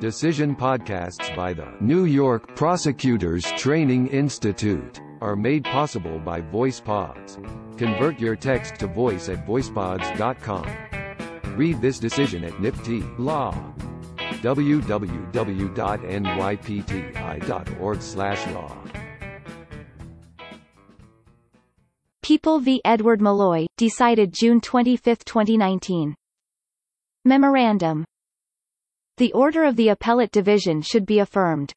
Decision podcasts by the New York Prosecutors Training Institute are made possible by VoicePods. Convert your text to voice at voicepods.com. Read this decision at NYPTI Law. www.nypti.org/law. People v. Edward Malloy, decided June 25, 2019. Memorandum. The order of the appellate division should be affirmed.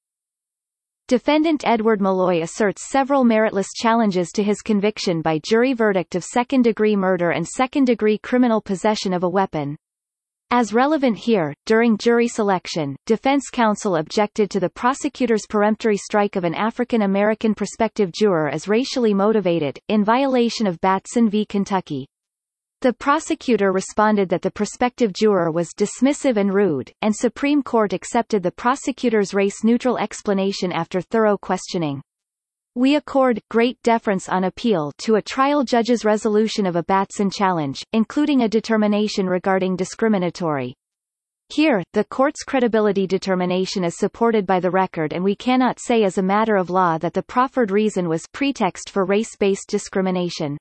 Defendant Edward Malloy asserts several meritless challenges to his conviction by jury verdict of second-degree murder and second-degree criminal possession of a weapon. As relevant here, during jury selection, defense counsel objected to the prosecutor's peremptory strike of an African American prospective juror as racially motivated, in violation of Batson v. Kentucky. The prosecutor responded that the prospective juror was dismissive and rude, and Supreme Court accepted the prosecutor's race-neutral explanation after thorough questioning. We accord great deference on appeal to a trial judge's resolution of a Batson challenge, including a determination regarding discriminatory. Here, the court's credibility determination is supported by the record and we cannot say as a matter of law that the proffered reason was pretext for race-based discrimination.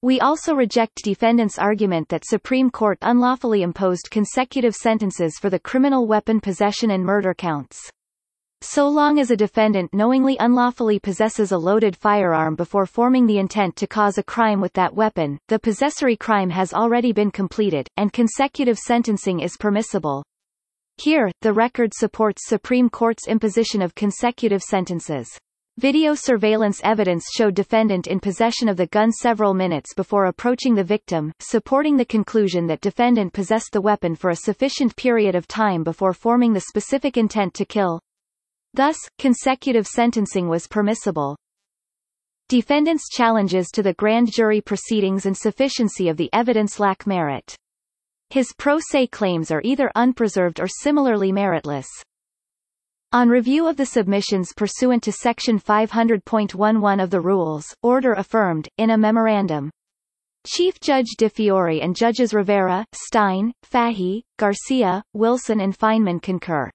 We also reject defendants' argument that Supreme Court unlawfully imposed consecutive sentences for the criminal weapon possession and murder counts. So long as a defendant knowingly unlawfully possesses a loaded firearm before forming the intent to cause a crime with that weapon, the possessory crime has already been completed, and consecutive sentencing is permissible. Here, the record supports Supreme Court's imposition of consecutive sentences. Video surveillance evidence showed defendant in possession of the gun several minutes before approaching the victim, supporting the conclusion that defendant possessed the weapon for a sufficient period of time before forming the specific intent to kill. Thus, consecutive sentencing was permissible. Defendant's challenges to the grand jury proceedings and sufficiency of the evidence lack merit. His pro se claims are either unpreserved or similarly meritless. On review of the submissions pursuant to Section 500.11 of the Rules, order affirmed, in a memorandum. Chief Judge DiFiore and Judges Rivera, Stein, Fahey, Garcia, Wilson and Feinman concur.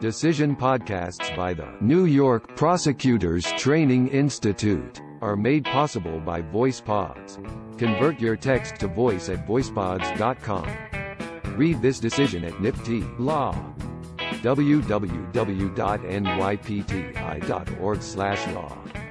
Decision podcasts by the New York Prosecutors Training Institute are made possible by VoicePods. Convert your text to voice at voicepods.com. Read this decision at NYPTI Law. www.nypti.org/law.